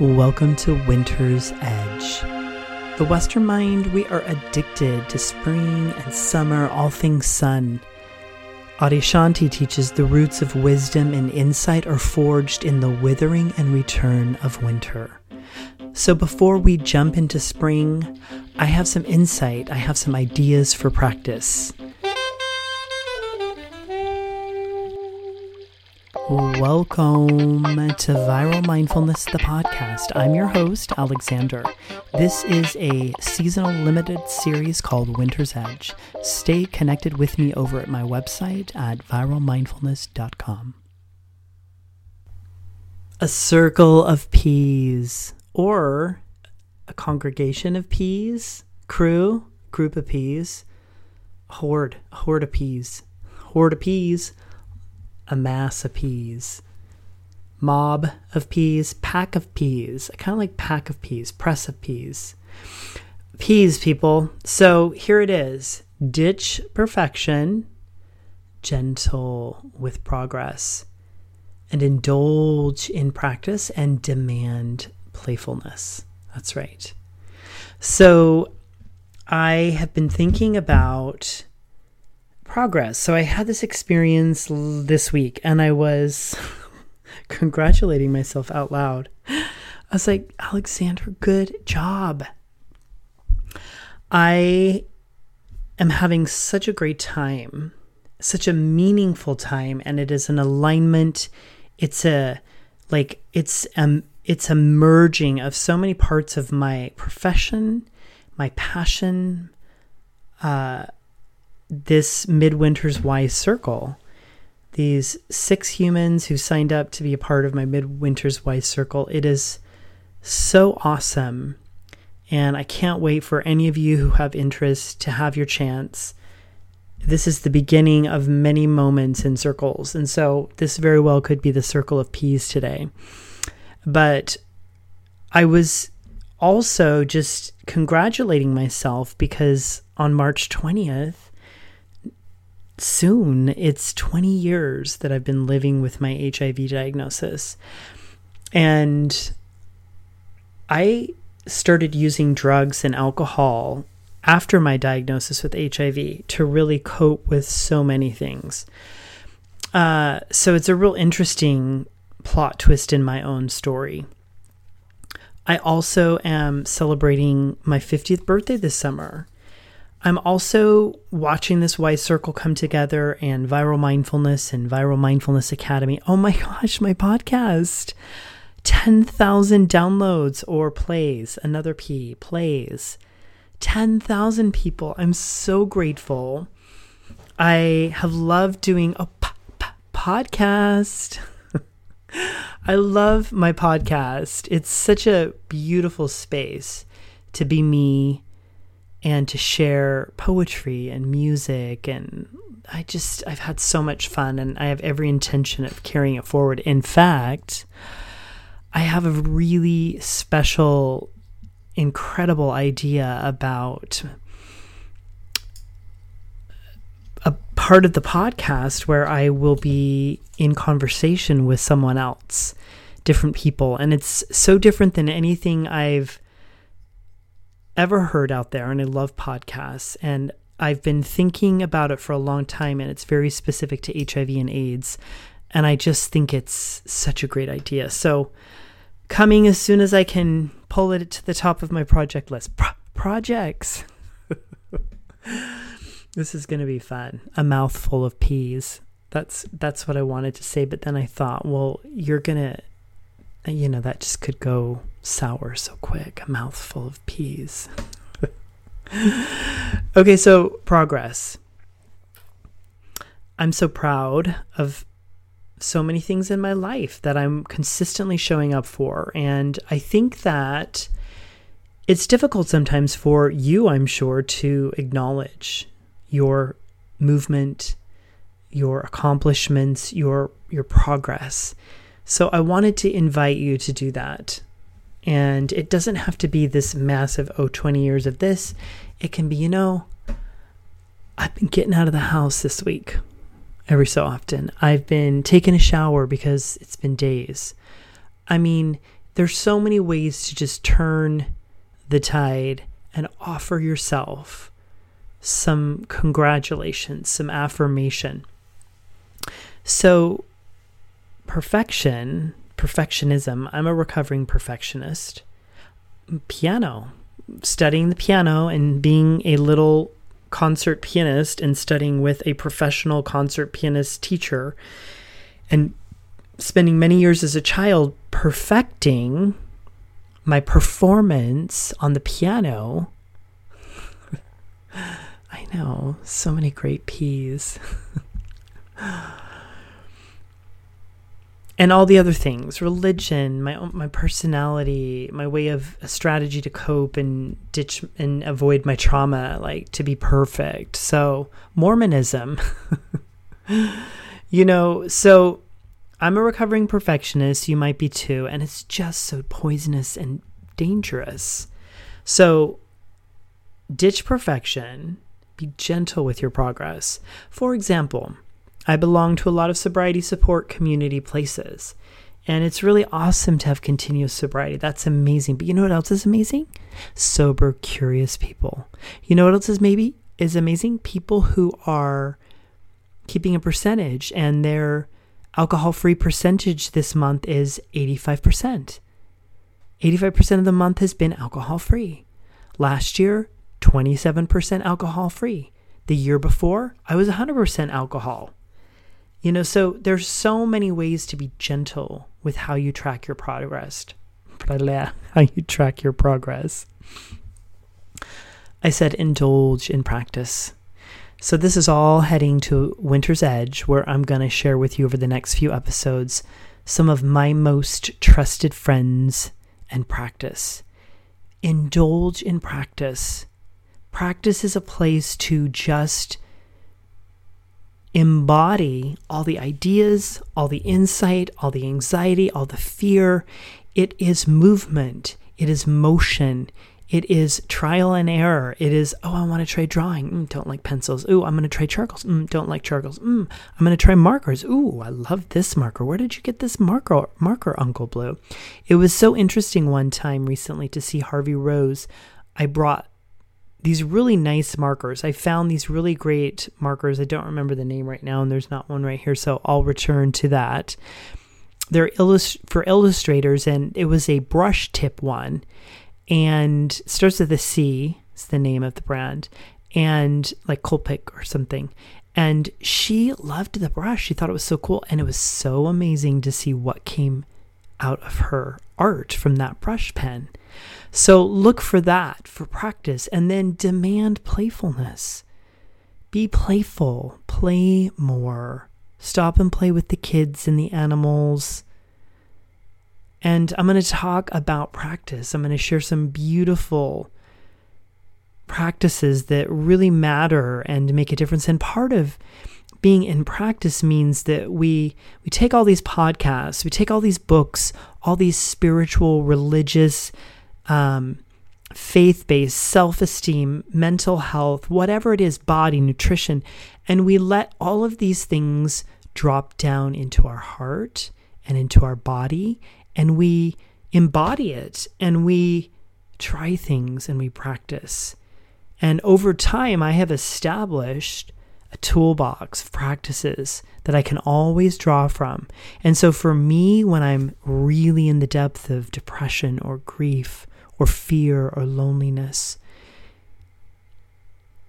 Welcome to Winter's Edge. The Western mind, we are addicted to spring and summer, all things sun. Adyashanti teaches the roots of wisdom and insight are forged in the withering and return of winter. So before we jump into spring, I have some insight, I have some ideas for practice. Welcome to Viral Mindfulness, the podcast. I'm your host, Alexander. This is a seasonal limited series called Winter's Edge. Stay connected with me over at my website at viralmindfulness.com. A circle of peas, or a congregation of peas, crew, group of peas, horde, horde of peas, horde of peas a mass of peas, mob of peas, pack of peas. I kind of like pack of peas, press of peas. Peas, people. So here it is ditch perfection, gentle with progress, and indulge in practice and demand playfulness. That's right. So I have been thinking about progress. So I had this experience this week and I was congratulating myself out loud. I was like, Alexander, good job. I am having such a great time, such a meaningful time, and it is an alignment. It's a like it's um it's a merging of so many parts of my profession, my passion, uh, this Midwinter's Wise Circle. These six humans who signed up to be a part of my Midwinter's Wise Circle. It is so awesome. And I can't wait for any of you who have interest to have your chance. This is the beginning of many moments in circles. And so this very well could be the circle of peas today. But I was also just congratulating myself because on March 20th, soon it's 20 years that I've been living with my HIV diagnosis. And I started using drugs and alcohol after my diagnosis with HIV to really cope with so many things. Uh, so it's a real interesting plot twist in my own story. I also am celebrating my 50th birthday this summer. I'm also watching this Wise Circle come together and Viral Mindfulness and Viral Mindfulness Academy. Oh my gosh, my podcast. 10,000 downloads or plays, another P, plays. 10,000 people. I'm so grateful. I have loved doing a p- p- podcast. I love my podcast. It's such a beautiful space to be me and to share poetry and music and I just I've had so much fun and I have every intention of carrying it forward. In fact, I have a really special incredible idea about a part of the podcast where I will be in conversation with someone else, different people, and it's so different than anything I've ever heard out there, and I love podcasts. And I've been thinking about it for a long time, and it's very specific to HIV and AIDS. And I just think it's such a great idea. So, coming as soon as I can pull it to the top of my project list. Pro- projects. this is going to be fun. A mouthful of peas. That's that's what I wanted to say, but then I thought, well, you're going to you know, that just could go sour so quick. A mouthful of peas. okay, so progress. I'm so proud of so many things in my life that I'm consistently showing up for. And I think that it's difficult sometimes for you, I'm sure, to acknowledge your movement, your accomplishments, your your progress. So I wanted to invite you to do that. And it doesn't have to be this massive, oh, 20 years of this. It can be, you know, I've been getting out of the house this week every so often. I've been taking a shower because it's been days. I mean, there's so many ways to just turn the tide and offer yourself some congratulations, some affirmation. So, perfection, perfectionism, I'm a recovering perfectionist. Piano, studying the piano and being a little concert pianist and studying with a professional concert pianist teacher and spending many years as a child perfecting my performance on the piano. I know, so many great P's. and all the other things religion my my personality my way of a strategy to cope and ditch and avoid my trauma like to be perfect. So mormonism. You know so i'm a recovering perfectionist you might be too and it's just so poisonous and dangerous. So ditch perfection be gentle with your progress. For example I belong to a lot of sobriety support community places. And it's really awesome to have continuous sobriety. That's amazing. But you know what else is amazing? Sober, curious people. You know what else is maybe is amazing? People who are keeping a percentage and their alcohol free percentage this month is 85%. 85% of the month has been alcohol free. Last year, 27% alcohol free. The year before, I was 100% alcohol. You know, so there's so many ways to be gentle with how you track your progress. How you track your progress. I said indulge in practice. So this is all heading to Winter's Edge, where I'm going to share with you over the next few episodes some of my most trusted friends and practice. Indulge in practice. Practice is a place to just embody all the ideas, all the insight, all the anxiety, all the fear. It is movement, it is motion, it is trial and error. It is, oh, I want to try drawing. Mm, don't like pencils. Ooh, I'm going to try charcoals. Mm, don't like charcoals. Mm, I'm going to try markers. Ooh, I love this marker. Where did you get this marker, marker, Uncle Blue? It was so interesting one time recently to see Harvey Rose. I brought these really nice markers. I found these really great markers. I don't remember the name right now, and there's not one right here, so I'll return to that. They're illust- for illustrators, and it was a brush tip one, and starts with a C. It's the name of the brand, and like Copic or something. And she loved the brush. She thought it was so cool, and it was so amazing to see what came out of her art from that brush pen. So look for that for practice and then demand playfulness. Be playful, play more. Stop and play with the kids and the animals. And I'm going to talk about practice. I'm going to share some beautiful practices that really matter and make a difference. And part of being in practice means that we we take all these podcasts, we take all these books, all these spiritual, religious um, faith based, self esteem, mental health, whatever it is, body, nutrition, and we let all of these things drop down into our heart and into our body, and we embody it and we try things and we practice. And over time, I have established a toolbox of practices that I can always draw from. And so for me, when I'm really in the depth of depression or grief or fear or loneliness.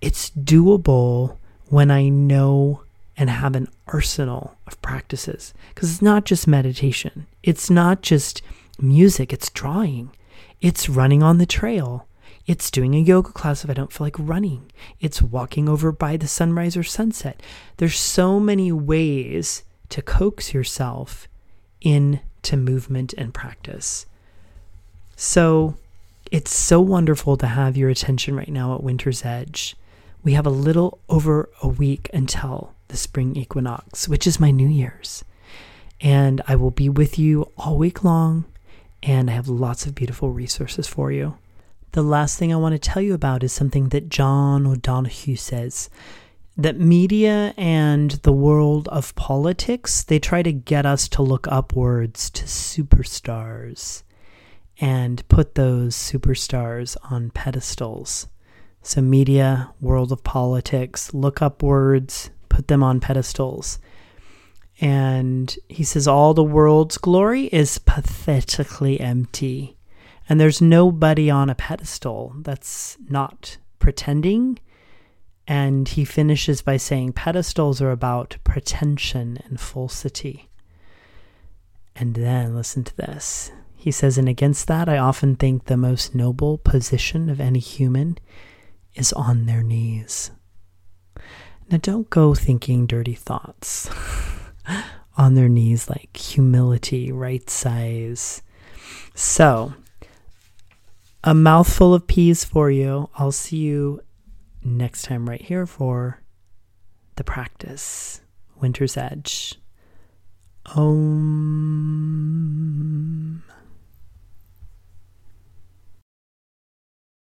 It's doable when I know and have an arsenal of practices. Because it's not just meditation, it's not just music, it's drawing, it's running on the trail. It's doing a yoga class if I don't feel like running. It's walking over by the sunrise or sunset. There's so many ways to coax yourself into movement and practice. So, it's so wonderful to have your attention right now at Winter's Edge. We have a little over a week until the spring equinox, which is my New Year's. And I will be with you all week long, and I have lots of beautiful resources for you. The last thing I want to tell you about is something that John O'Donohue says that media and the world of politics, they try to get us to look upwards to superstars and put those superstars on pedestals. So, media, world of politics, look upwards, put them on pedestals. And he says, All the world's glory is pathetically empty. And there's nobody on a pedestal that's not pretending. And he finishes by saying, Pedestals are about pretension and falsity. And then listen to this. He says, And against that, I often think the most noble position of any human is on their knees. Now, don't go thinking dirty thoughts. on their knees, like humility, right size. So, a mouthful of peas for you. I'll see you next time right here for the practice. Winter's Edge. Om.